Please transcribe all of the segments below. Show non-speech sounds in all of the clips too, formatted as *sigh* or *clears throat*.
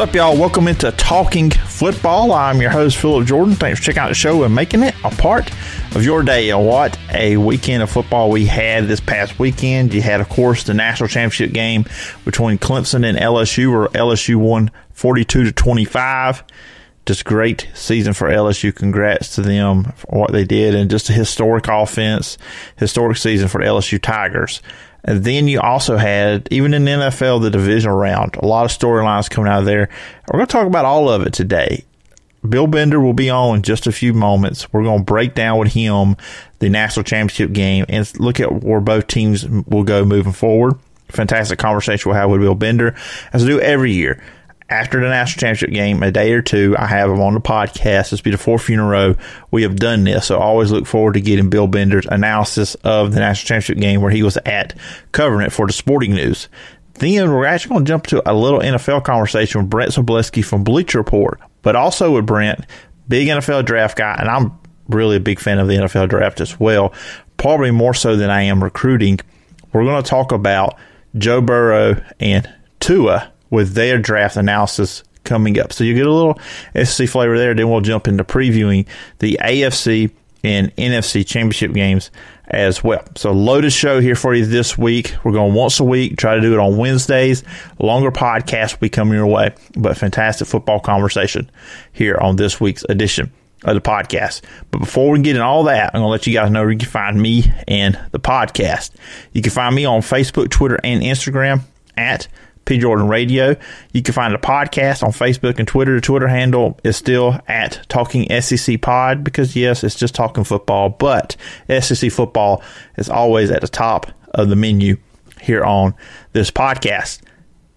up, y'all? Welcome into Talking Football. I'm your host, Phillip Jordan. Thanks for checking out the show and making it a part of your day. What a weekend of football we had this past weekend. You had, of course, the national championship game between Clemson and LSU, where LSU won 42 to 25. Just great season for LSU. Congrats to them for what they did, and just a historic offense, historic season for the LSU Tigers. And then you also had, even in the NFL, the divisional round, a lot of storylines coming out of there. We're going to talk about all of it today. Bill Bender will be on in just a few moments. We're going to break down with him the national championship game and look at where both teams will go moving forward. Fantastic conversation we'll have with Bill Bender, as we do every year after the national championship game, a day or two, I have him on the podcast. This will be the fourth in a row we have done this. So I always look forward to getting Bill Bender's analysis of the national championship game where he was at covering it for the sporting news. Then we're actually going to jump to a little NFL conversation with Brent Sobleski from Bleacher Report, but also with Brent, big NFL draft guy, and I'm really a big fan of the NFL draft as well, probably more so than I am recruiting. We're going to talk about Joe Burrow and Tua with their draft analysis coming up. So you get a little SC flavor there. Then we'll jump into previewing the AFC and NFC championship games as well. So loaded show here for you this week. We're going once a week, try to do it on Wednesdays. longer podcast will be coming your way, but fantastic football conversation here on this week's edition of the podcast. But before we get in all that, I'm going to let you guys know where you can find me and the podcast. You can find me on Facebook, Twitter, and Instagram at P. Jordan Radio. You can find a podcast on Facebook and Twitter. The Twitter handle is still at Talking SEC Pod because, yes, it's just talking football, but SEC football is always at the top of the menu here on this podcast.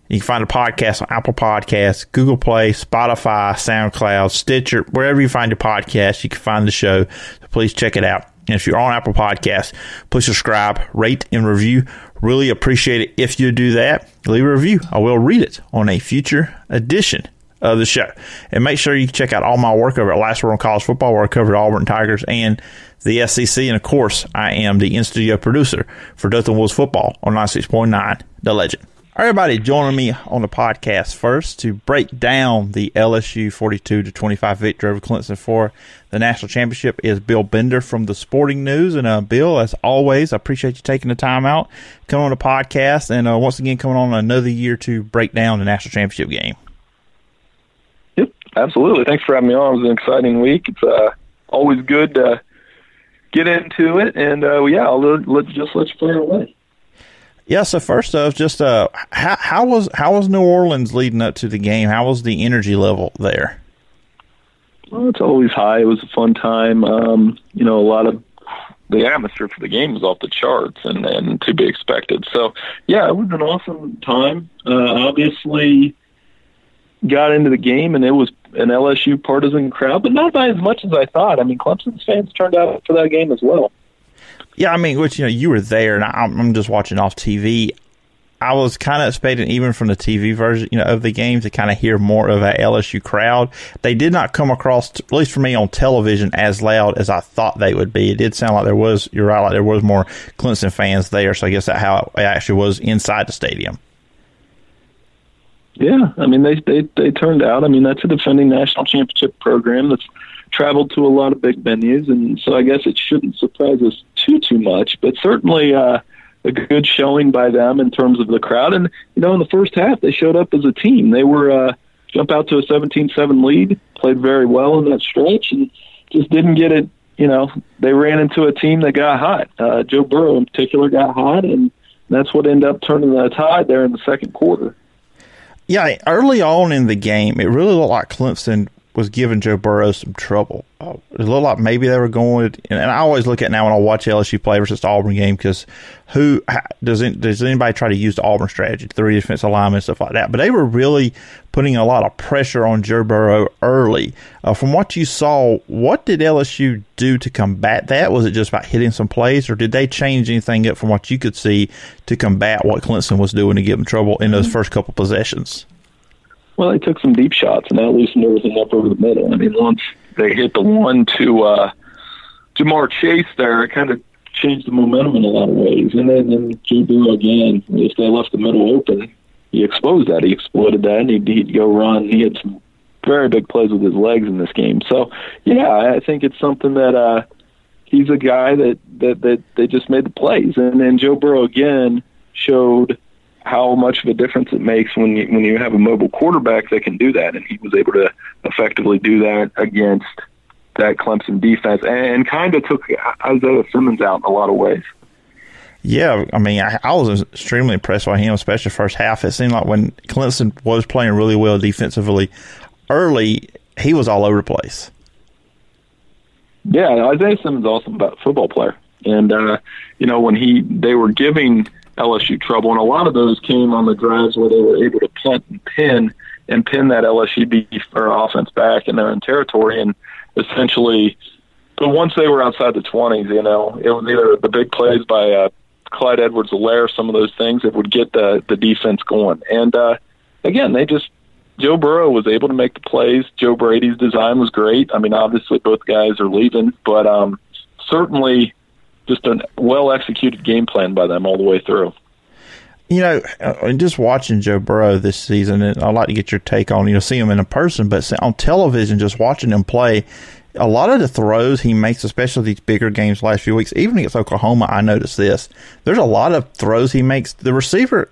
You can find a podcast on Apple Podcasts, Google Play, Spotify, SoundCloud, Stitcher, wherever you find your podcast, you can find the show. So please check it out. And if you're on Apple Podcasts, please subscribe, rate, and review. Really appreciate it if you do that. Leave a review. I will read it on a future edition of the show. And make sure you check out all my work over at Last Word on College Football, where I covered Auburn Tigers and the SEC. And of course, I am the in studio producer for Dothan Wolves Football on 96.9 The Legend. Everybody joining me on the podcast first to break down the LSU 42 to 25 victory over Clemson for the national championship is Bill Bender from the Sporting News. And uh, Bill, as always, I appreciate you taking the time out, coming on the podcast, and uh, once again coming on another year to break down the national championship game. Yep, absolutely. Thanks for having me on. It was an exciting week. It's uh, always good to get into it, and uh, yeah, I'll let, let, just let you play away. Yeah. So first off, just uh, how, how was how was New Orleans leading up to the game? How was the energy level there? Well, it's always high. It was a fun time. Um, you know, a lot of the atmosphere for the game was off the charts and, and to be expected. So, yeah, it was an awesome time. Uh, obviously, got into the game and it was an LSU partisan crowd, but not by as much as I thought. I mean, Clemson's fans turned out for that game as well. Yeah, I mean, which you know, you were there, and I'm just watching off TV. I was kind of expecting, even from the TV version, you know, of the game, to kind of hear more of a LSU crowd. They did not come across, at least for me on television, as loud as I thought they would be. It did sound like there was, you're right, like there was more Clemson fans there. So I guess that's how it actually was inside the stadium. Yeah, I mean they they they turned out. I mean that's a defending national championship program that's traveled to a lot of big venues, and so I guess it shouldn't surprise us too too much. But certainly uh, a good showing by them in terms of the crowd. And you know, in the first half, they showed up as a team. They were uh, jump out to a 17-7 lead, played very well in that stretch, and just didn't get it. You know, they ran into a team that got hot. Uh, Joe Burrow, in particular, got hot, and that's what ended up turning the tide there in the second quarter. Yeah, early on in the game, it really looked like Clemson was giving Joe Burrow some trouble. Uh, it looked like maybe they were going, and I always look at now when I watch LSU play versus the Auburn game because who does it, does anybody try to use the Auburn strategy, three defense alignment stuff like that? But they were really putting a lot of pressure on Joe Burrow early. Uh, from what you saw, what did LSU do to combat that? Was it just about hitting some plays, or did they change anything up from what you could see to combat what Clemson was doing to give them trouble in those mm-hmm. first couple possessions? Well, they took some deep shots, and that loosened everything up over the middle. I mean, once they hit the one to uh, Ja'Marr Chase there, it kind of changed the momentum in a lot of ways. And then, then Burrow again, if they left the middle open, he exposed that. He exploited that, and he'd, he'd go run. He had some very big plays with his legs in this game. So, yeah, I think it's something that uh, he's a guy that that that they just made the plays, and then Joe Burrow again showed how much of a difference it makes when you when you have a mobile quarterback that can do that, and he was able to effectively do that against that Clemson defense, and kind of took Isaiah Simmons out in a lot of ways. Yeah, I mean, I, I, was extremely impressed by him, especially first half. It seemed like when Clemson was playing really well defensively early, he was all over the place. Yeah, Isaiah Simmons is also a football player, and uh, you know when he they were giving LSU trouble, and a lot of those came on the drives where they were able to punt and pin and pin that LSU beef or offense back in their own territory, and essentially. But once they were outside the twenties, you know, it was either the big plays by uh, Clyde Edwards-Helaire, some of those things that would get the the defense going. And uh, again, they just Joe Burrow was able to make the plays. Joe Brady's design was great. I mean, obviously both guys are leaving, but um, certainly just a well executed game plan by them all the way through. You know, uh, and just watching Joe Burrow this season, and I'd like to get your take on you know see him in a person, but on television, just watching him play, a lot of the throws he makes, especially these bigger games last few weeks, even against Oklahoma, I noticed this. There's a lot of throws he makes. The receiver,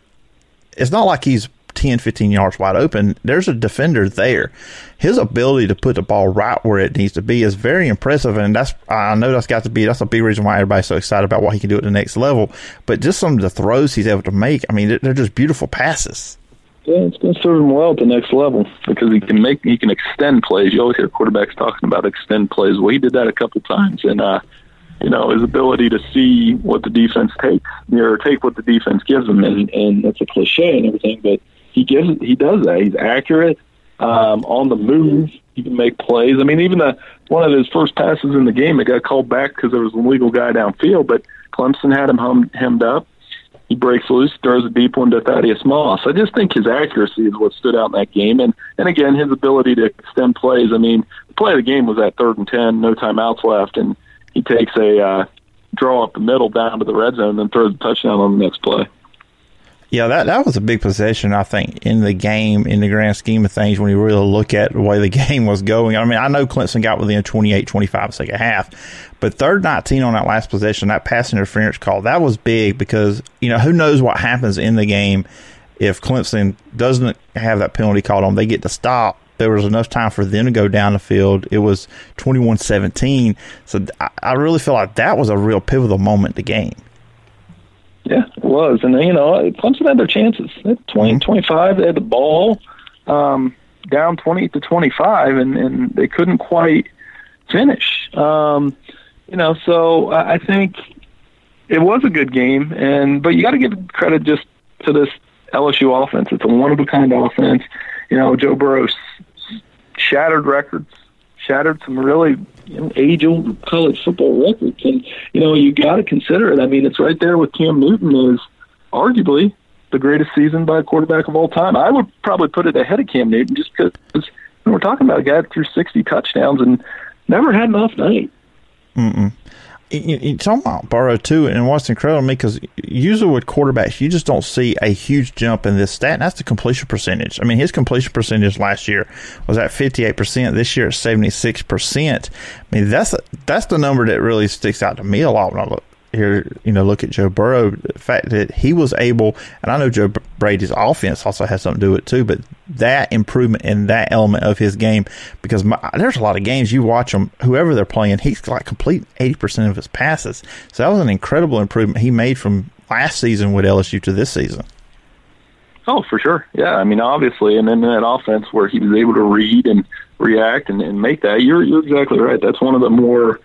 it's not like he's 10, 15 yards wide open. There's a defender there. His ability to put the ball right where it needs to be is very impressive. And that's, I know that's got to be, that's a big reason why everybody's so excited about what he can do at the next level. But just some of the throws he's able to make, I mean, they're just beautiful passes. Yeah, it's going to serve him well at the next level because he can make he can extend plays. You always hear quarterbacks talking about extend plays. Well, he did that a couple times, and uh, you know his ability to see what the defense takes, or take what the defense gives him, and and that's a cliche and everything, but he gives he does that. He's accurate um, on the move. He can make plays. I mean, even the one of his first passes in the game, it got called back because there was an illegal guy downfield, but Clemson had him hum, hemmed up he breaks loose, throws a deep one to Thaddeus Moss. I just think his accuracy is what stood out in that game, and and again his ability to extend plays. I mean, the play of the game was at third and ten, no timeouts left, and he takes a uh, draw up the middle down to the red zone, and then throws a touchdown on the next play. Yeah, that that was a big possession, I think, in the game, in the grand scheme of things, when you really look at the way the *laughs* game was going. I mean, I know Clemson got within 28 25 second half, but third 19 on that last possession, that pass interference call, that was big because, you know, who knows what happens in the game if Clemson doesn't have that penalty called on, they get to stop. There was enough time for them to go down the field. It was 21 17. So I really feel like that was a real pivotal moment in the game. Yeah, it was. And, you know, Clemson had their chances. At 20, mm-hmm. 25, they had the ball um, down 20 to 25, and, and they couldn't quite finish. Um, you know, so I think it was a good game, and but you got to give credit just to this LSU offense. It's a one of a kind offense. You know, Joe Burrow shattered records, shattered some really you know, age old college football records. And, you know, you got to consider it. I mean, it's right there with Cam Newton is arguably the greatest season by a quarterback of all time. I would probably put it ahead of Cam Newton just because we're talking about a guy that threw 60 touchdowns and never had an off night. Mm-mm talking about Burrow too, and what's incredible to me because usually with quarterbacks, you just don't see a huge jump in this stat, and that's the completion percentage. I mean, his completion percentage last year was at fifty eight percent. This year, it's seventy six percent. I mean, that's that's the number that really sticks out to me a lot when I look here, you know, look at Joe Burrow. The fact that he was able, and I know Joe Brady's offense also has something to do with it too, but that improvement in that element of his game, because my, there's a lot of games you watch him, whoever they're playing, he's like complete 80% of his passes. So that was an incredible improvement he made from last season with LSU to this season. Oh, for sure. Yeah, I mean, obviously, and then that offense where he was able to read and react and, and make that. You're you're exactly right. That's one of the more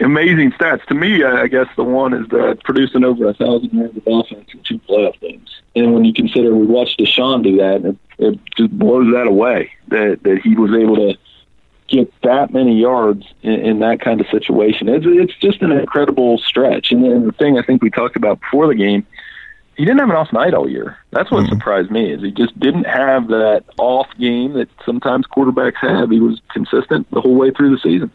amazing stats. To me, I guess the one is that producing over a thousand yards of offense in two playoff games. And when you consider we watched Deshaun do that, it, it just blows that away that that he was able to get that many yards in, in that kind of situation. It's it's just an incredible stretch. And then the thing I think we talked about before the game, he didn't have an off night all year. That's what mm-hmm. surprised me is he just didn't have that off game that sometimes quarterbacks have. He was consistent the whole way through the season.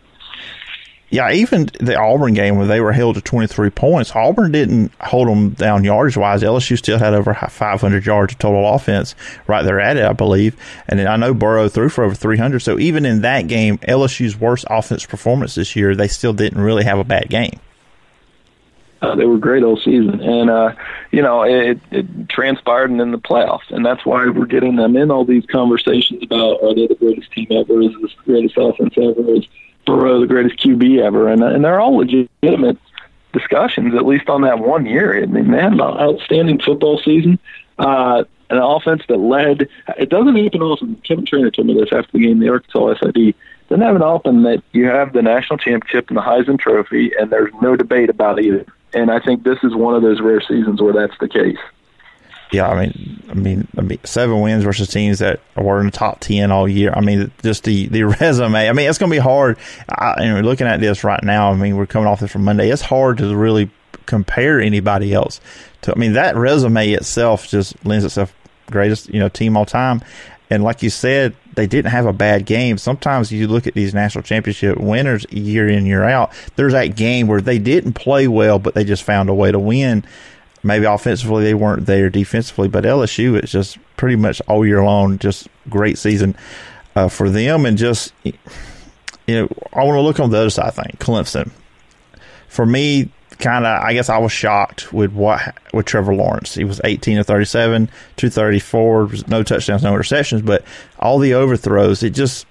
Yeah, even the Auburn game where they were held to 23 points, Auburn didn't hold them down yardage wise. LSU still had over 500 yards of total offense right there at it, I believe. And I know Burrow threw for over 300. So even in that game, LSU's worst offense performance this year, they still didn't really have a bad game. Uh, they were great all season, and uh, you know it, it transpired in the playoffs, and that's why we're getting them in all these conversations about are they the greatest team ever? Is this the greatest offense ever? Is Burrow the greatest QB ever? And and they're all legitimate discussions, at least on that one year. I mean, they had an outstanding football season. Uh, an offense that led. It doesn't happen often. Kevin Trainor told me this after the game, the Arkansas SID. Doesn't happen often that you have the national championship and the Heisman Trophy, and there's no debate about either and I think this is one of those rare seasons where that's the case. Yeah, I mean, I mean, I mean, seven wins versus teams that were in the top ten all year. I mean, just the the *laughs* resume. I mean, it's going to be hard. I, and we're looking at this right now. I mean, we're coming off this from Monday. It's hard to really compare anybody else. To I mean, that resume itself just lends itself greatest you know team all time. And like you said, they didn't have a bad game. Sometimes you look at these national championship winners year in, year out, there's that game where they didn't play well, but they just found a way to win. Maybe offensively they weren't there, defensively, but LSU it's just pretty much all year long, just great season uh, for them. And just, you know, I want to look on the other side, I think, Clemson. For me, kind of, I guess I was shocked with what with Trevor Lawrence. He was 18 to 37, 234, no touchdowns, no interceptions, but all the overthrows, it just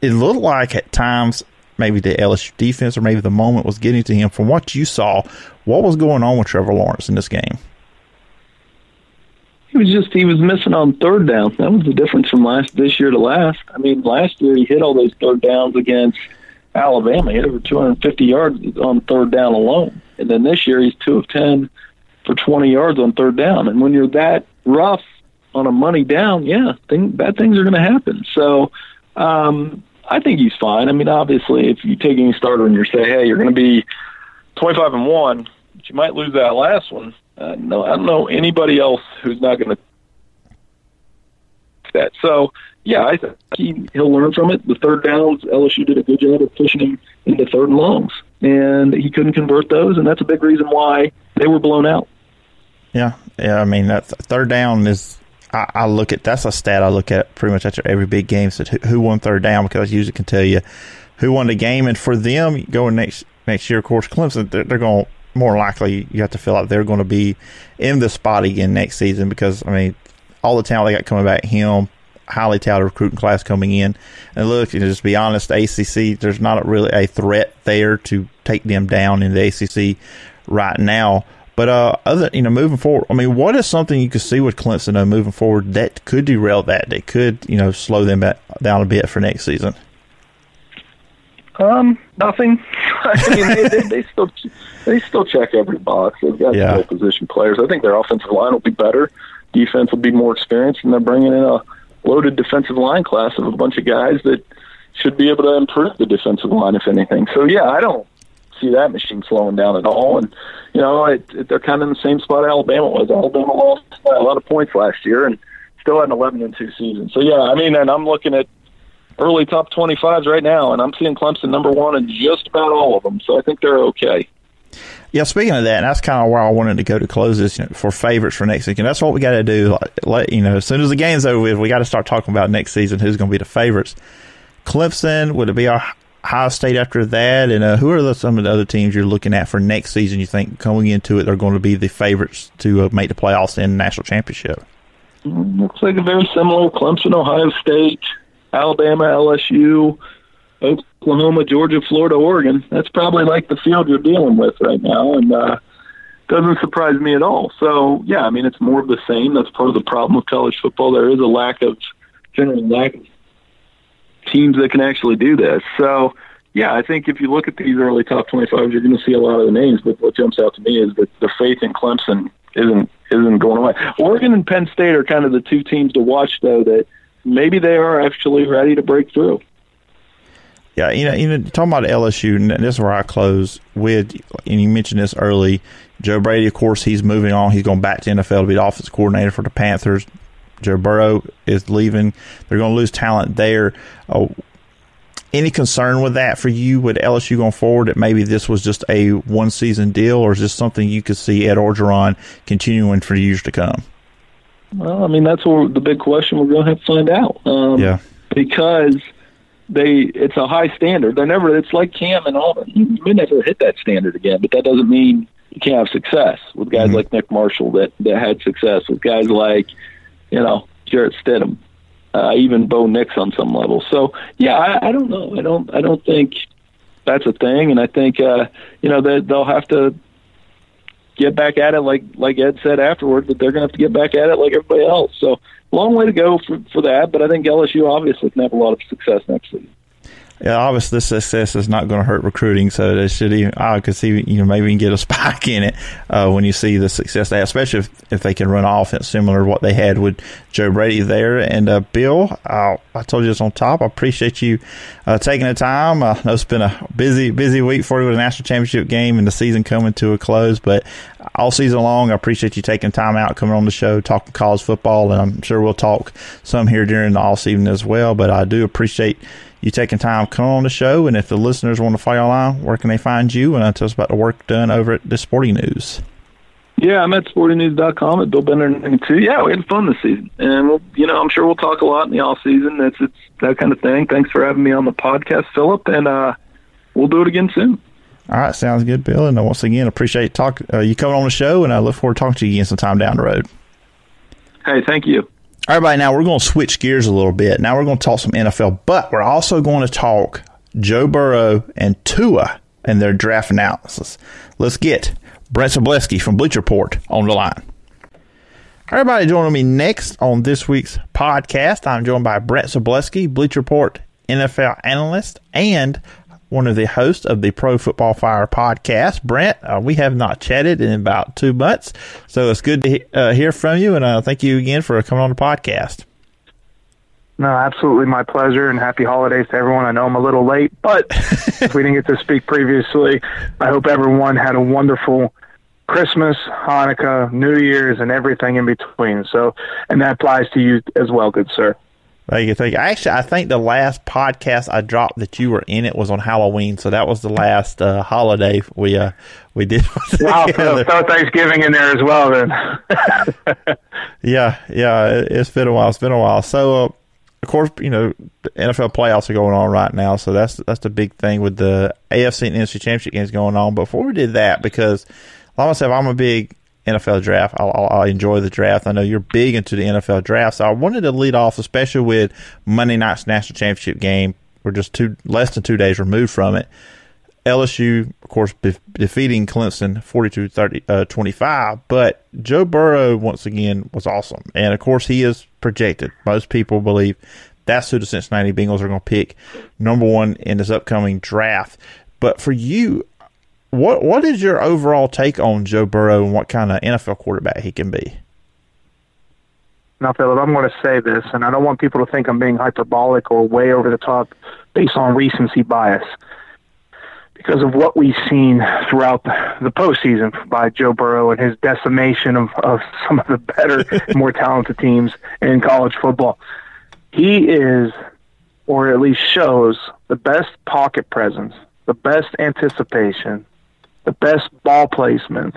it looked like at times maybe the LSU defense or maybe the moment was getting to him. From what you saw, what was going on with Trevor Lawrence in this game? He was just he was missing on third down. That was the difference from last this year to last. I mean, last year he hit all those third downs against Alabama. He had over 250 yards on third down alone. And then this year he's two of 10 for 20 yards on third down. And when you're that rough on a money down, yeah, thing, bad things are going to happen. So um, I think he's fine. I mean, obviously, if you take any starter and you say, hey, you're going to be 25 and one, but you might lose that last one. Uh, no, I don't know anybody else who's not going to that. So yeah, I think he, he'll learn from it. The third downs, LSU did a good job of pushing him into third and longs, and he couldn't convert those, and that's a big reason why they were blown out. Yeah, yeah. I mean, that third down is. I, I look at that's a stat I look at pretty much after every big game. Who, who won third down because I usually can tell you who won the game, and for them going next next year, of course, Clemson they're, they're going more likely you have to feel like they're going to be in the spot again next season because I mean all the talent they got coming back him highly touted recruiting class coming in. And look, you know, just be honest, ACC, there's not really a threat there to take them down in the ACC right now. But uh, other, you know, moving forward, I mean, what is something you could see with Clemson though, moving forward that could derail that? That could, you know, slow them back, down a bit for next season. Um, nothing. *laughs* I mean, they, they, they still they still check every box. They've got yeah. position players. I think their offensive line will be better. Defense will be more experienced, and they're bringing in a loaded defensive line class of a bunch of guys that should be able to improve the defensive line, if anything. So yeah, I don't see that machine slowing down at all. And you know, it, it, they're kind of in the same spot Alabama was. Alabama lost a lot of points last year and still had an 11 and two season. So yeah, I mean, and I'm looking at early top 25s right now, and I'm seeing Clemson number one in just about all of them. So I think they're okay. Yeah, speaking of that, and that's kind of where I wanted to go to close this you know, for favorites for next season. That's what we got to do. Like, let, you know, as soon as the game's over we got to start talking about next season. Who's going to be the favorites? Clemson would it be our Ohio State after that? And uh, who are the, some of the other teams you're looking at for next season? You think coming into it are going to be the favorites to uh, make the playoffs and national championship? Looks like a very similar Clemson, Ohio State, Alabama, LSU. Oklahoma, Georgia, Florida, Oregon. That's probably like the field you're dealing with right now, and uh, doesn't surprise me at all. So yeah, I mean it's more of the same. That's part of the problem with college football. There is a lack of general lack of teams that can actually do this. So yeah, I think if you look at these early top 25s, you're going to see a lot of the names. But what jumps out to me is that the faith in Clemson isn't isn't going away. Oregon and Penn State are kind of the two teams to watch, though. That maybe they are actually ready to break through. Yeah, you know, you know, talking about LSU, and this is where I close with, and you mentioned this early. Joe Brady, of course, he's moving on. He's going back to NFL to be the offensive coordinator for the Panthers. Joe Burrow is leaving. They're going to lose talent there. Oh, any concern with that for you with LSU going forward? That maybe this was just a one season deal, or is this something you could see Ed Orgeron continuing for years to come? Well, I mean that's the big question we're going to have to find out. Um, yeah, because they it's a high standard. They're never. It's like Cam and Auburn. You may never hit that standard again, but that doesn't mean you can't have success with guys mm-hmm. like Nick Marshall that that had success with guys like you know Jarrett Stidham uh, even Bo Nix on some level. So yeah, I, I don't know. I don't. I don't think that's a thing, and I think uh, you know that they'll have to get back at it like like Ed said afterward that they're going to have to get back at it like everybody else. So long way to go for for that, but I think LSU obviously can have a lot of success next season yeah, obviously this success is not going to hurt recruiting, so they should even, I could see, you know, maybe even get a *laughs* spike in it uh, when you see the success they have, especially if, if they can run offense similar to what they had with Joe Brady there. And uh, Bill, uh, I told you this on top. I appreciate you uh, taking the time. I know it's been a busy, busy week for you with the national championship game and the season coming to a close, but all season long, I appreciate you taking time out, coming on the show, talking college football, and I'm sure we'll talk some here during the off season as well. But I do appreciate you taking time to come on the show. And if the listeners want to follow along, where can they find you? And tell us about the work done over at the Sporting News. Yeah, I'm at sportingnews.com at Bill Bender 92. Yeah, we had fun this season, and we'll, you know, I'm sure we'll talk a lot in the off season. That's it's that kind of thing. Thanks for having me on the podcast, Phillip, and uh, we'll do it again soon. All right, sounds good, Bill. And once again, appreciate talk uh, you coming on the show, and I look forward to talking to you again sometime down the road. Hey, thank you. All right, now we're going to switch gears a little bit. Now we're going to talk some NFL, but we're also going to talk Joe Burrow and Tua and their draft analysis. Let's get Brent Sobleski from Bleacher Report on the line. Everybody joining me next on this week's podcast. I'm joined by Brent Sobleski, Bleacher Report NFL analyst and one of the hosts of the Pro Football Fire podcast. Brent, uh, we have not chatted in about two months, so it's good to uh, hear from you, and uh, thank you again for coming on the podcast. No, absolutely my pleasure, and happy holidays to everyone. I know I'm a little late, but *laughs* if we didn't get to speak previously, I hope everyone had a wonderful Christmas, Hanukkah, New Year's, and everything in between. So, and that applies to you as well, good sir. Thank you, thank you. Actually, I think the last podcast I dropped that you were in it was on Halloween, so that was the last uh, holiday we uh, we did. *laughs* Wow, so Thanksgiving in there as well, then. *laughs* yeah, yeah, it, has been a while. It's been a while. So, uh, of course, you know, the NFL playoffs are going on right now, so that's that's the big thing with the AFC and NFC championship games going on. Before we did that, because like I said, I'm a big NFL draft. I'll, I'll, enjoy the draft. I know you're big into the NFL draft, so I wanted to lead off, especially with Monday night's national championship game. We're just two less than two days removed from it. LSU, of course, be- defeating Clemson 42 30, uh, 25. But Joe Burrow, once again, was awesome. And of course, he is projected. Most people believe that's who the Cincinnati Bengals are going to pick number one in this upcoming draft. But for you, what what is your overall take on Joe Burrow and what kind of NFL quarterback he can be? Now, Phillip, I'm going to say this, and I don't want people to think I'm being hyperbolic or way over the top based on recency bias. Because of what we've seen throughout the postseason by Joe Burrow and his decimation of, of some of the better, *laughs* more talented teams in college football. He is, or at least shows, the best pocket presence, the best anticipation, the best ball placement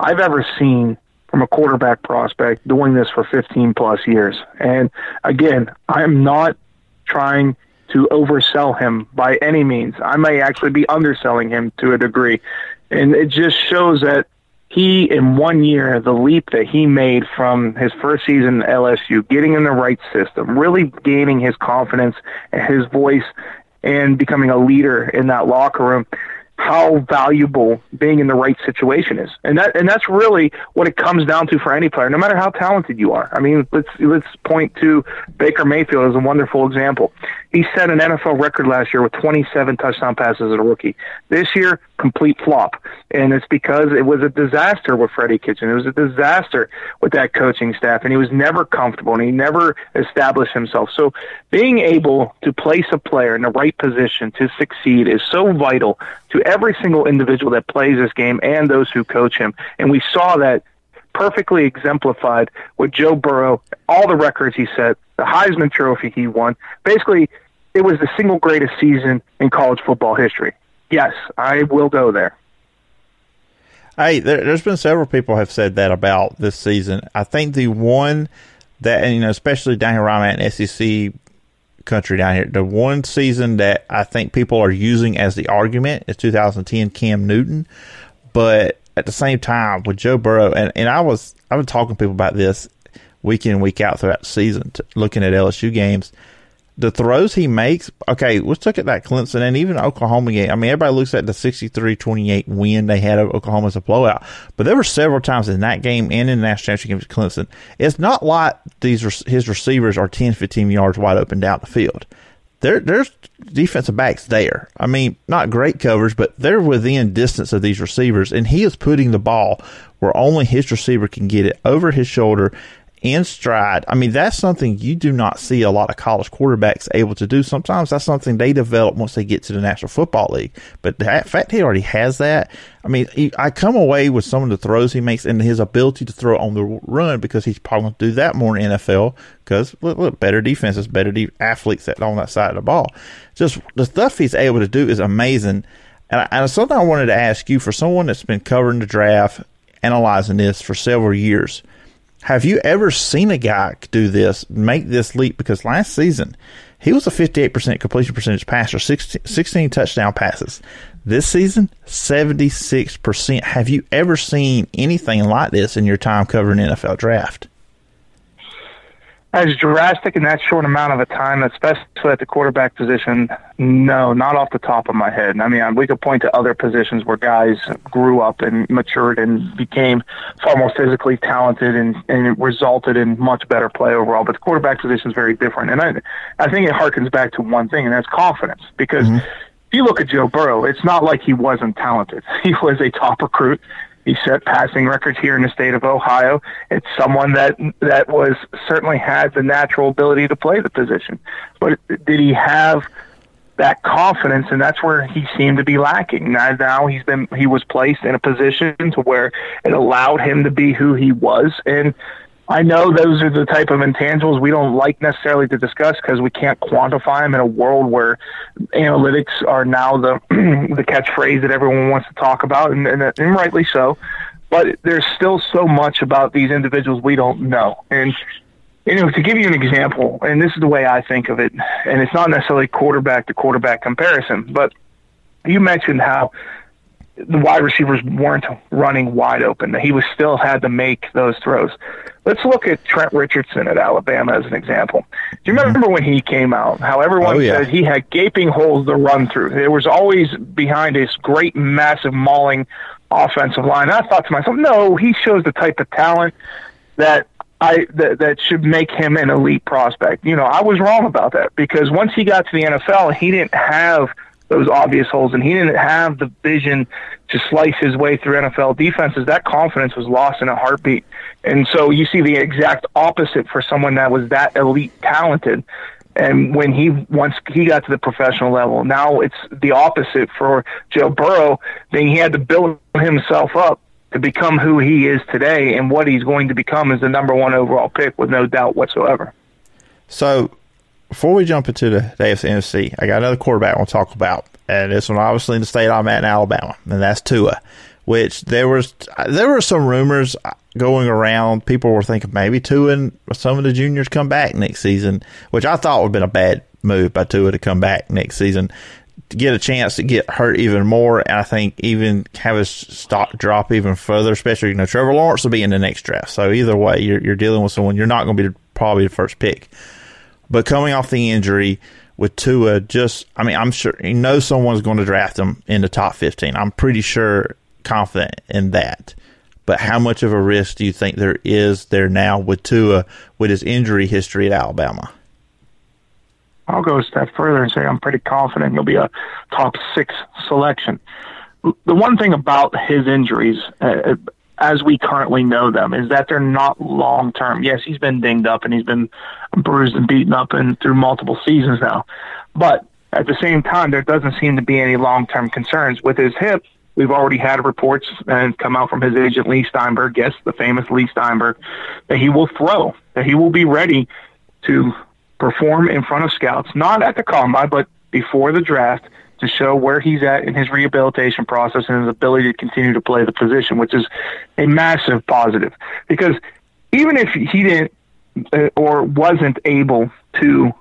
I've ever seen from a quarterback prospect doing this for 15 plus years. And again, I'm not trying to oversell him by any means. I may actually be underselling him to a degree. And it just shows that he, in one year, the leap that he made from his first season at LSU, getting in the right system, really gaining his confidence and his voice and becoming a leader in that locker room how valuable being in the right situation is. And that and that's really what it comes down to for any player, no matter how talented you are. I mean, let's let's point to Baker Mayfield as a wonderful example. He set an NFL record last year with 27 touchdown passes as a rookie. This year, complete flop. And it's because it was a disaster with Freddie Kitchen. It was a disaster with that coaching staff and he was never comfortable and he never established himself. So being able to place a player in the right position to succeed is so vital to every single individual that plays this game and those who coach him. And we saw that perfectly exemplified with Joe Burrow, all the records he set, the Heisman Trophy he won. Basically, it was the single greatest season in college football history. Yes, I will go there. Hey, there, has been several people have said that about this season. I think the one that, and, you know, especially down here I'm at in SEC country down here, the one season that I think people are using as the argument is 2010 Cam Newton. But at the same time, with Joe Burrow, and, and I was, I've been talking to people about this week in, week out throughout the season, looking at LSU games the throws he makes, okay, let's look at that Clemson and even Oklahoma game. I mean, everybody looks at the 63-28 win they had of Oklahoma as a blowout, but there were several times in that game and in the national championship game against Clemson. It's not like these his receivers are 10, 15 yards wide open down the field. There, there's defensive backs there. I mean, not great coverage, but they're within distance of these receivers, and he is putting the ball where only his receiver can get it over his shoulder in stride. I mean, that's something you do not see a lot of college quarterbacks able to do. Sometimes that's something they develop once they get to the National Football League. But the fact he already has that, I mean, he, I come away with some of the throws he makes and his ability to throw on the run because he's probably going to do that more in NFL because look, look better defenses, better de- athletes that on that side of the ball. Just the stuff he's able to do is amazing. And, I, and something I wanted to ask you for someone that's been covering the draft, analyzing this for several years – have you ever seen a guy do this, make this leap? Because last season, he was a 58% completion percentage passer, 16, 16 touchdown passes. This season, 76%. Have you ever seen anything like this in your time covering NFL draft? As drastic in that short amount of a time, especially at the quarterback position, no, not off the top of my head. I mean, we could point to other positions where guys grew up and matured and became far more physically talented and, and it resulted in much better play overall. But the quarterback position is very different. And I, I think it harkens back to one thing, and that's confidence. Because mm-hmm. if you look at Joe Burrow, it's not like he wasn't talented. *laughs* He was a top recruit. He set passing records here in the state of Ohio. It's someone that that was certainly had the natural ability to play the position, but did he have that confidence? And that's where he seemed to be lacking. Now, now he's been he was placed in a position to where it allowed him to be who he was, and I know those are the type of intangibles we don't like necessarily to discuss because we can't quantify them in a world where analytics are now the *clears throat* the catchphrase that everyone wants to talk about, and, and, and rightly so. But there's still so much about these individuals we don't know, and you know, to give you an example, and this is the way I think of it, and it's not necessarily quarterback to quarterback comparison, but you mentioned how the wide receivers weren't running wide open. He was still had to make those throws. Let's look at Trent Richardson at Alabama as an example. Do you mm-hmm. remember when he came out? How everyone oh, yeah. said he had gaping holes to run through. There was always behind this great, massive, mauling offensive line. And I thought to myself, no, he shows the type of talent that I that, that should make him an elite prospect. You know, I was wrong about that because once he got to the NFL, he didn't have – those obvious holes, and he didn't have the vision to slice his way through NFL defenses. That confidence was lost in a heartbeat, and so you see the exact opposite for someone that was that elite talented. And when he once he got to the professional level, now it's the opposite for Joe Burrow. Then he had to build himself up to become who he is today, and what he's going to become is the number one overall pick with no doubt whatsoever. So before we jump into the AFC NFC, I got another quarterback I want to talk about, and this one obviously in the state I'm at in Alabama, and that's Tua. Which there was there were some rumors going around. People were thinking maybe Tua and some of the juniors come back next season, which I thought would have been a bad move by Tua to come back next season to get a chance to get hurt even more, and I think even have his stock drop even further. Especially, you know, Trevor Lawrence will be in the next draft, so either way, you're, you're dealing with someone you're not going to be probably the first pick. But coming off the injury with Tua, just I mean, I'm sure you know someone's going to draft him in the top 15. I'm pretty sure, confident in that. But how much of a risk do you think there is there now with Tua with his injury history at Alabama? I'll go a step further and say I'm pretty confident he'll be a top six selection. The one thing about his injuries, uh, as we currently know them is that they're not long term. Yes, he's been dinged up and he's been bruised and beaten up and through multiple seasons now. But at the same time, there doesn't seem to be any long term concerns with his hip. We've already had reports and come out from his agent Leigh Steinberg, yes, the famous Leigh Steinberg, that he will throw, that he will be ready to perform in front of scouts, not at the combine, but before the draft to show where he's at in his rehabilitation process and his ability to continue to play the position, which is a massive positive. Because even if he didn't uh, or wasn't able to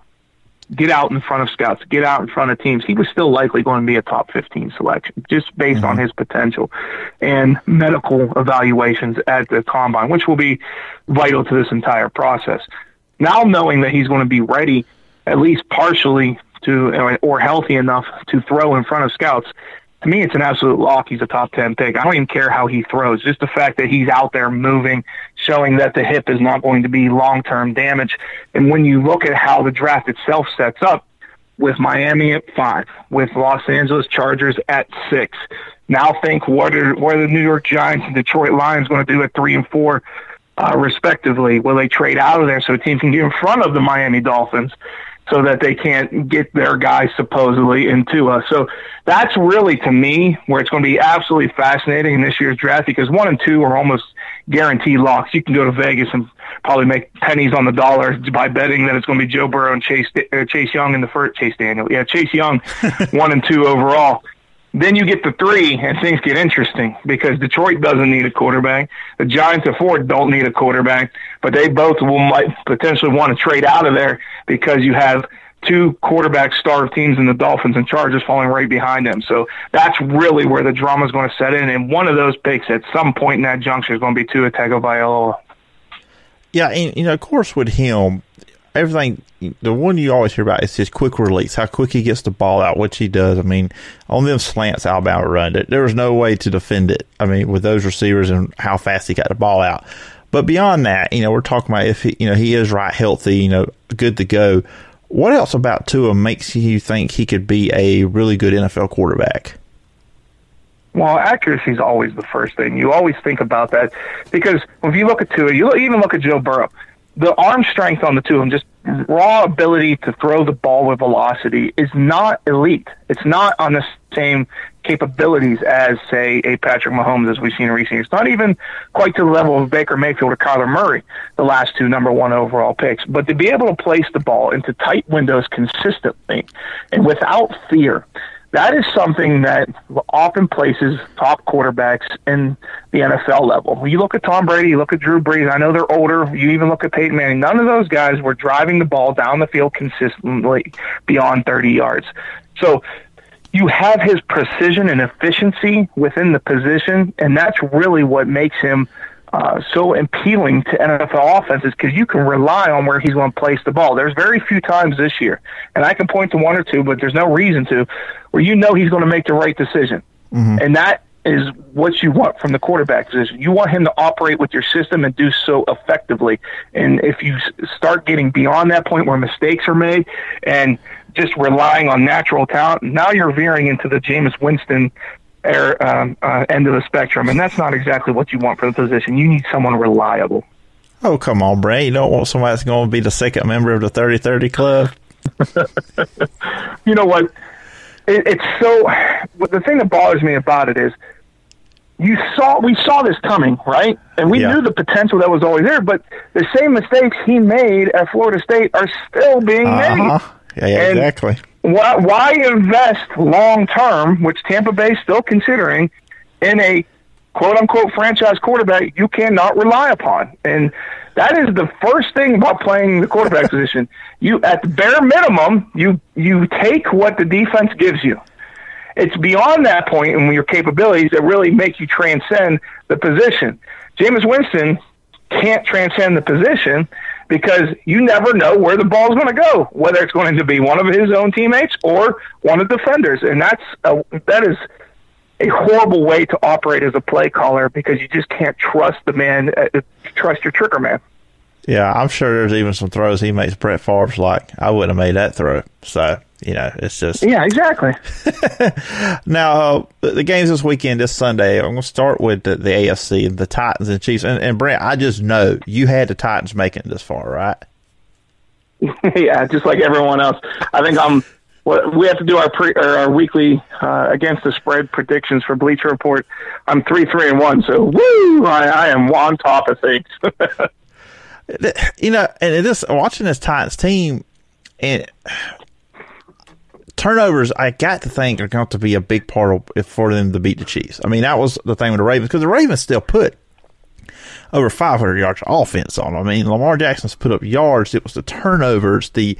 get out in front of scouts, get out in front of teams, he was still likely going to be a top 15 selection just based mm-hmm. on his potential and medical evaluations at the combine, which will be vital to this entire process. Now knowing that he's going to be ready, at least partially to, or healthy enough to throw in front of scouts, to me, it's an absolute lock. He's a top 10 pick. I don't even care how he throws. Just the fact that he's out there moving, showing that the hip is not going to be long term damage. And when you look at how the draft itself sets up, with Miami at five, with Los Angeles Chargers at six. Now think what are what are the New York Giants and Detroit Lions going to do at three and four, uh, respectively? Will they trade out of there so a team can get in front of the Miami Dolphins? So that they can't get their guys supposedly into us. So that's really to me where it's going to be absolutely fascinating in this year's draft because one and two are almost guaranteed locks. You can go to Vegas and probably make pennies on the dollar by betting that it's going to be Joe Burrow and Chase uh, Chase Young in the first Chase Daniel. Yeah, Chase Young, *laughs* one and two overall. Then you get to three, and things get interesting because Detroit doesn't need a quarterback. The Giants at four don't need a quarterback, but they both will might potentially want to trade out of there because you have two quarterback star teams in the Dolphins and Chargers falling right behind them. So that's really where the drama is going to set in. And one of those picks at some point in that juncture is going to be Tua Tagovailoa. Yeah, and you know, of course, with him, everything the one you always hear about is his quick release, how quick he gets the ball out, which he does. I mean, on them slants Alabama run it, there was no way to defend it. I mean, with those receivers and how fast he got the ball out. But beyond that, you know, we're talking about if he, you know, he is right, healthy, you know, good to go. What else about Tua makes you think he could be a really good NFL quarterback? Well, accuracy is always the first thing. You always think about that because if you look at Tua, you even look at Joe Burrow the arm strength on the two of them, just raw ability to throw the ball with velocity, is not elite. It's not on the same capabilities as, say, a Patrick Mahomes as we've seen in recent years. Not even quite to the level of Baker Mayfield or Kyler Murray, the last two number one overall picks. But to be able to place the ball into tight windows consistently and without fear that is something that often places top quarterbacks in the NFL level. You look at Tom Brady, you look at Drew Brees. I know they're older. You even look at Peyton Manning. None of those guys were driving the ball down the field consistently beyond 30 yards. So you have his precision and efficiency within the position, and that's really what makes him uh, so appealing to NFL offenses because you can rely on where he's going to place the ball. There's very few times this year, and I can point to one or two, but there's no reason to, where you know he's going to make the right decision. Mm-hmm. And that is what you want from the quarterback position. You want him to operate with your system and do so effectively. And if you start getting beyond that point where mistakes are made and just relying on natural talent, now you're veering into the Jameis Winston air, um, uh, end of the spectrum, and that's not exactly what you want for the position. You need someone reliable. Oh, come on, Bray. You don't want somebody that's going to be the second member of the 30 30 club. *laughs* you know what? It, it's so. The thing that bothers me about it is you saw we saw this coming, right? And we yeah. knew the potential that was always there, but the same mistakes he made at Florida State are still being uh-huh. made. Yeah, yeah exactly why, why invest long term, which Tampa Bay is still considering, in a quote unquote franchise quarterback you cannot rely upon? And that is the first thing about playing the quarterback *laughs* position. You, at the bare minimum, you you take what the defense gives you. It's beyond that point and your capabilities that really make you transcend the position. Jameis Winston can't transcend the position because you never know where the ball is going to go, whether it's going to be one of his own teammates or one of the defenders, and that's a, that is a horrible way to operate as a play caller because you just can't trust the man, uh, trust your trigger man. Yeah, I'm sure there's even some throws he makes Brett Favre's like I wouldn't have made that throw. So you know, it's just yeah, exactly. *laughs* now uh, the games this weekend, this Sunday. I'm going to start with the, the AFC, the Titans and Chiefs. And, and Brent, I just know you had the Titans making it this far, right? *laughs* yeah, just like everyone else. I think I'm. We have to do our pre, or our weekly uh, against the spread predictions for Bleacher Report. I'm three, three, and one. So woo! I, I am on top of things. *laughs* you know, and this watching this Titans team and turnovers, I got to think are going to be a big part of for them to beat the Chiefs. I mean, that was the thing with the Ravens because the Ravens still put over 500 yards of offense on. Them. I mean, Lamar Jackson's put up yards. It was the turnovers, the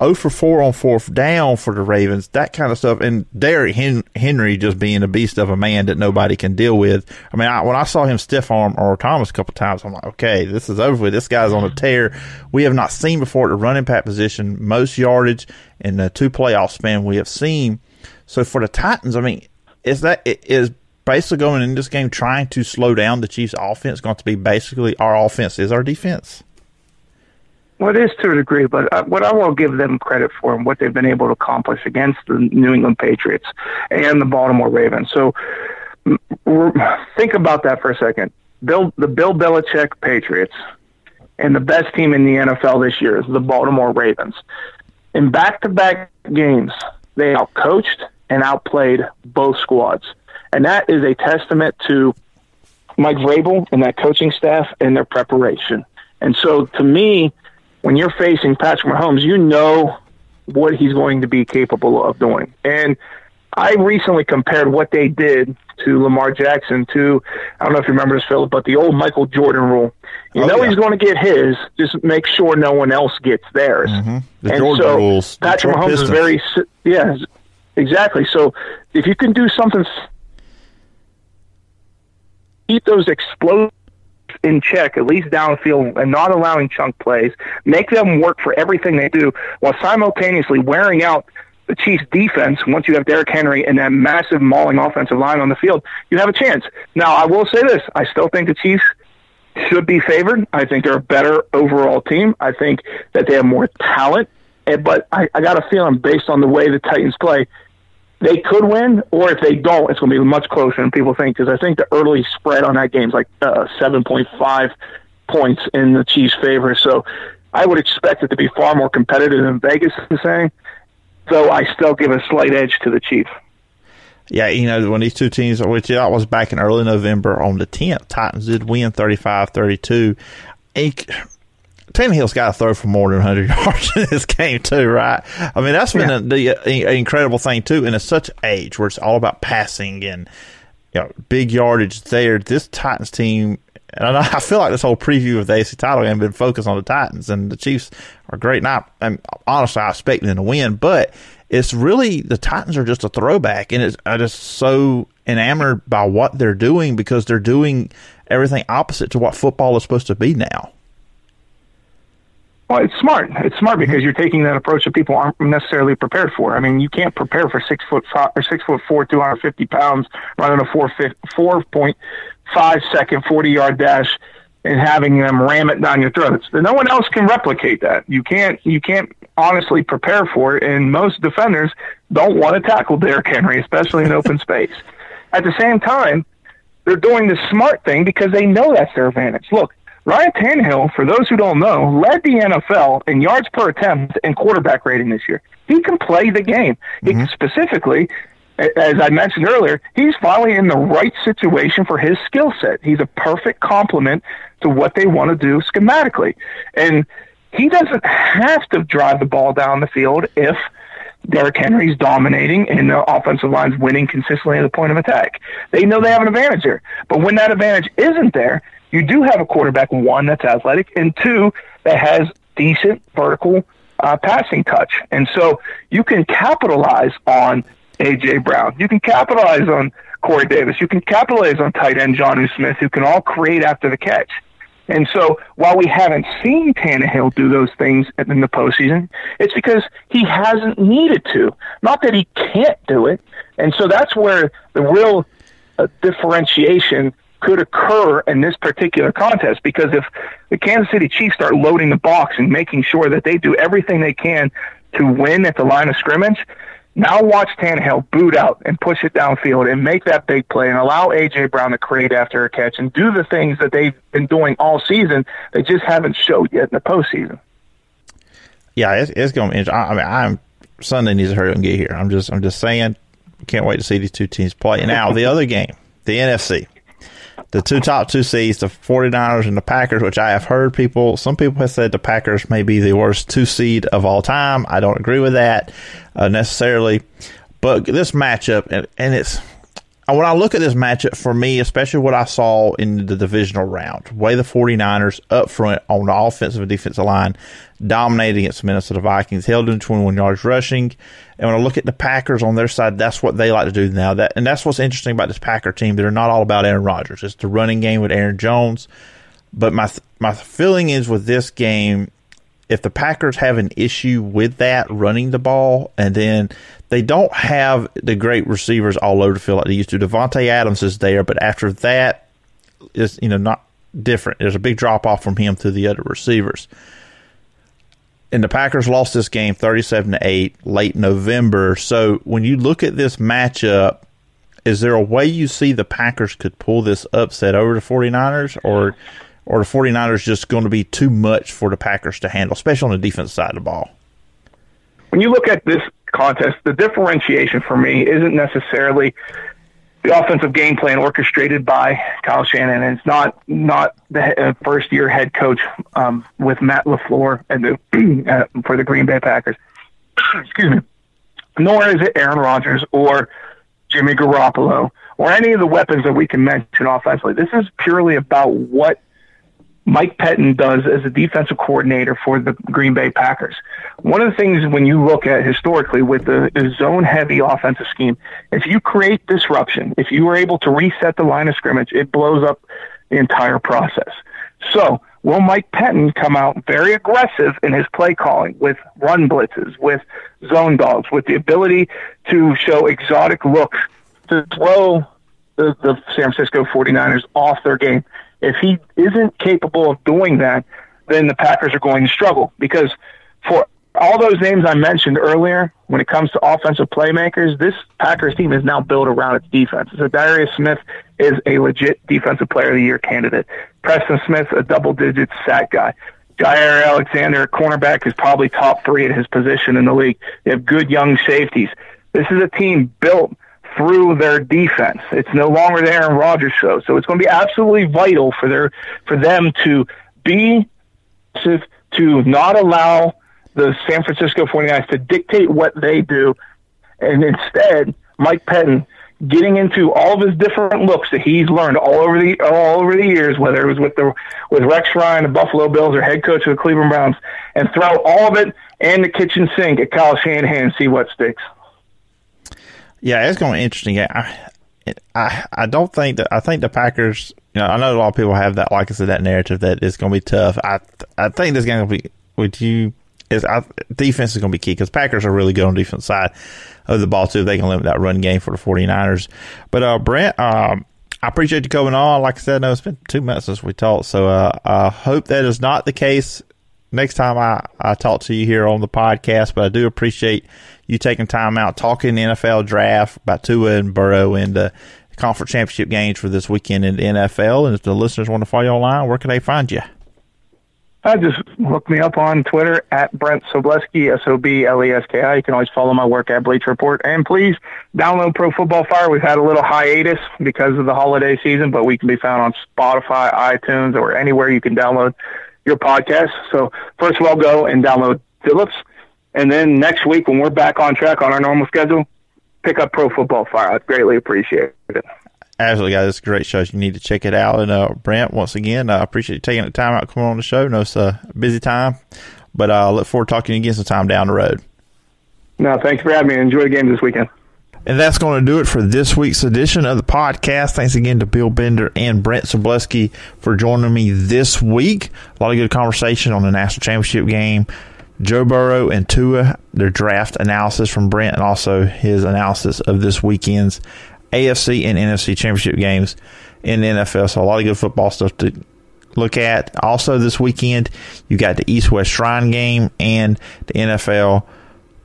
0 for 4 on fourth down for the Ravens, that kind of stuff. And Derrick Henry just being a beast of a man that nobody can deal with. I mean, I, when I saw him stiff arm Earl Thomas a couple times, I'm like, okay, this is over with. This guy's on a tear. We have not seen before at the running back position most yardage in the two playoff span we have seen. So for the Titans, I mean, is that is basically going in this game trying to slow down the Chiefs' offense going to be basically our offense is our defense? Well, it is to a degree, but uh, what I will give them credit for and what they've been able to accomplish against the New England Patriots and the Baltimore Ravens. So think about that for a second. Bill, the Bill Belichick Patriots and the best team in the NFL this year is the Baltimore Ravens. In back-to-back games, they outcoached and outplayed both squads. And that is a testament to Mike Vrabel and that coaching staff and their preparation. And so to me, when you're facing Patrick Mahomes, you know what he's going to be capable of doing. And I recently compared what they did to Lamar Jackson to I don't know if you remember this, Phillip, but the old Michael Jordan rule. You oh, know yeah. he's going to get his, just make sure no one else gets theirs. Mm-hmm. The and Jordan so rules. Patrick Mahomes Pistons. is very yeah, exactly. So if you can do something keep those explosive in check, at least downfield, and not allowing chunk plays. Make them work for everything they do while simultaneously wearing out the Chiefs' defense. Once you have Derrick Henry and that massive mauling offensive line on the field, you have a chance. Now, I will say this: I still think the Chiefs should be favored. I think they're a better overall team. I think that they have more talent. But I, I got a feeling, based on the way the Titans play, they could win, or if they don't, it's going to be much closer than people think. Because I think the early spread on that game is like uh, seven point five points in the Chiefs' favor. So I would expect it to be far more competitive than Vegas is saying. Though I still give a slight edge to the Chiefs. Yeah, you know, when these two teams, which that was back in early November on the 10th, Titans did win 35 32. Tannehill's got to throw for more than 100 *laughs* yards in this game, too, right? I mean, that's been yeah. a, the uh, a, incredible thing, too. And it's such age where it's all about passing and you know, big yardage there. This Titans team, and I *laughs* feel like this whole preview of the AC title game been focused on the Titans, and the Chiefs are great. And honestly, I expect them to win, but it's really the Titans are just a throwback, and it's I just so enamored by what they're doing because they're doing everything opposite to what football is supposed to be now. Well, it's smart. It's smart mm-hmm. because you're taking that approach that people aren't necessarily prepared for. I mean, you can't prepare for six foot five or six foot four, 250 pounds, running a four four point five second 40 yard dash and having them ram it down your throats. No one else can replicate that. You can't. You can't honestly prepare for it. And most defenders don't want to tackle Derrick Henry, especially in open *laughs* space. At the same time, they're doing the smart thing because they know that's their advantage. Look, Ryan Tannehill, for those who don't know, led the NFL in yards per attempt and quarterback rating this year. He can play the game. Mm-hmm. He specifically, as I mentioned earlier, he's finally in the right situation for his skill set. He's a perfect complement to what they want to do schematically. And he doesn't have to drive the ball down the field if Derrick Henry's dominating and the offensive line's winning consistently at the point of attack. They know they have an advantage here. But when that advantage isn't there, you do have a quarterback, one, that's athletic, and two, that has decent vertical uh, passing touch. And so you can capitalize on A.J. Brown. You can capitalize on Corey Davis. You can capitalize on tight end Jonnu Smith, who can all create after the catch. And so while we haven't seen Tannehill do those things in the postseason, it's because he hasn't needed to. Not that he can't do it. And so that's where the real uh, differentiation could occur in this particular contest because if the Kansas City Chiefs start loading the box and making sure that they do everything they can to win at the line of scrimmage, now watch Tannehill boot out and push it downfield and make that big play and allow A.J. Brown to create after a catch and do the things that they've been doing all season. They just haven't showed yet in the postseason. Yeah, it's, it's going to. I mean, I'm Sunday needs to hurry up and get here. I'm just, I'm just saying, can't wait to see these two teams play. Now, the other game, the NFC. The two top two seeds, the 49ers and the Packers, which I have heard people, some people have said the Packers may be the worst two seed of all time. I don't agree with that uh, necessarily. But this matchup, and, and it's when I look at this matchup, for me, especially what I saw in the divisional round, way the 49ers up front on the offensive and defensive line dominated against the Minnesota Vikings, held in 21 yards rushing. And when I look at the Packers on their side, that's what they like to do now. That and that's what's interesting about this Packer team. They're not all about Aaron Rodgers. It's the running game with Aaron Jones. But my my feeling is with this game, if the Packers have an issue with that running the ball, and then they don't have the great receivers all over the field like they used to. Davante Adams is there, but after that is you know not different. There's a big drop off from him to the other receivers. And the Packers lost this game 37 to 8 late November. So when you look at this matchup, is there a way you see the Packers could pull this upset over the 49ers or or the 49ers just going to be too much for the Packers to handle, especially on the defense side of the ball? When you look at this contest, the differentiation for me isn't necessarily the offensive game plan orchestrated by Kyle Shanahan, and it's not not the uh, first year head coach um, with Matt LaFleur and the, *clears throat* uh, for the Green Bay Packers. *clears throat* Excuse me. Nor is it Aaron Rodgers or Jimmy Garoppolo or any of the weapons that we can mention offensively. This is purely about what Mike Pettine does as a defensive coordinator for the Green Bay Packers. One of the things when you look at historically with the, zone heavy offensive scheme, if you create disruption, if you are able to reset the line of scrimmage, it blows up the entire process. So will Mike Pettine come out very aggressive in his play calling with run blitzes, with zone dogs, with the ability to show exotic looks to throw the, the San Francisco 49ers off their game? If he isn't capable of doing that, then the Packers are going to struggle because for all those names I mentioned earlier, when it comes to offensive playmakers, this Packers team is now built around its defense. So Darius Smith is a legit defensive player of the year candidate. Preston Smith, a double digit sack guy. Jaire Alexander, cornerback, is probably top three at his position in the league. They have good young safeties. This is a team built through their defense. It's no longer the Aaron Rodgers show. So it's going to be absolutely vital for their for them to be to to not allow the San Francisco 49ers to dictate what they do and instead Mike Pettine getting into all of his different looks that he's learned all over the all over the years, whether it was with the with Rex Ryan, the Buffalo Bills, or head coach of the Cleveland Browns, and throw all of it in the kitchen sink at Kyle Shanahan and see what sticks. Yeah, it's going to be interesting. I, I, I don't think that I think the Packers. You know, I know a lot of people have that, like I said, that narrative that it's going to be tough. I, I think this game will be. Would you? Is I, defense is going to be key because Packers are really good on the defense side of the ball too. If they can limit that run game for the 49ers. But uh, Brent, um, I appreciate you coming on. Like I said, no, it's been two months since we talked, so uh, I hope that is not the case next time I, I talk to you here on the podcast. But I do appreciate you taking time out talking NFL draft about Tua and Burrow and the conference championship games for this weekend in the NFL. And if the listeners want to follow you online, where can they find you? I just look me up on Twitter at Brent Sobleski, S O B L E S K I. You can always follow my work at Bleacher Report. And please download Pro Football Fire. We've had a little hiatus because of the holiday season, but we can be found on Spotify, iTunes, or anywhere you can download your podcast. So, first of all, go and download Phillips. And then next week, when we're back on track on our normal schedule, pick up Pro Football Fire. I'd greatly appreciate it. Absolutely, guys. It's a great show. You need to check it out. And uh, Brent, once again, I appreciate you taking the time out coming on the show. I know it's a busy time, but I uh, look forward to talking to you again sometime down the road. No, thanks for having me. Enjoy the game this weekend. And that's going to do it for this week's edition of the podcast. Thanks again to Bill Bender and Brent Sobleski for joining me this week. A lot of good conversation on the national championship game. Joe Burrow and Tua, their draft analysis from Brent, and also his analysis of this weekend's AFC and NFC championship games in the NFL. So a lot of good football stuff to look at. Also this weekend, you got the East West Shrine game and the NFL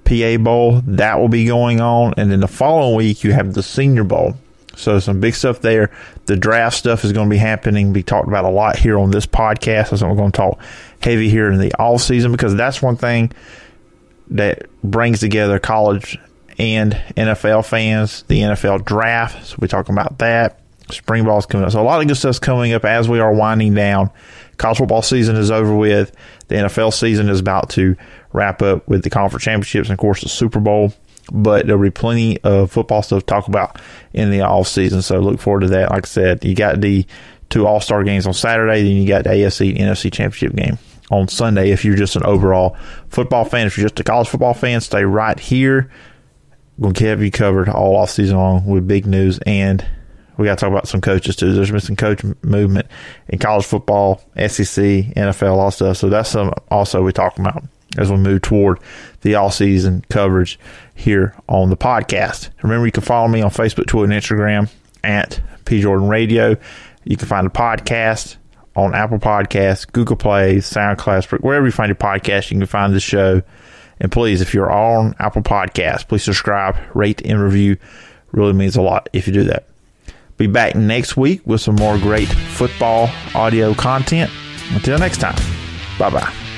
PA Bowl. That will be going on. And then the following week, you have the Senior Bowl. So some big stuff there. The draft stuff is going to be happening, be talked about a lot here on this podcast. That's what we're going to talk heavy here in the off season because that's one thing that brings together college and NFL fans, the NFL draft. So we're talking about that. Spring ball's coming up. So a lot of good stuff's coming up as we are winding down. College football season is over with. The NFL season is about to wrap up with the conference championships and, of course, the Super Bowl. But there'll be plenty of football stuff to talk about in the off season. So look forward to that. Like I said, you got the two All Star games on Saturday, then you got the AFC and NFC championship game on Sunday. If you're just an overall football fan, if you're just a college football fan, stay right here. We're going to have you covered all off season long with big news and we got to talk about some coaches too. There's been some coach movement in college football, SEC, NFL, all stuff. So that's some also we talk about as we move toward the all season coverage here on the podcast. Remember, you can follow me on Facebook, Twitter, and Instagram at P Jordan Radio. You can find the podcast on Apple Podcasts, Google Play, SoundCloud, wherever you find your podcast, you can find the show. And please, if you're on Apple Podcasts, please subscribe, rate, and review. Really means a lot if you do that. Be back next week with some more great football audio content. Until next time, bye bye.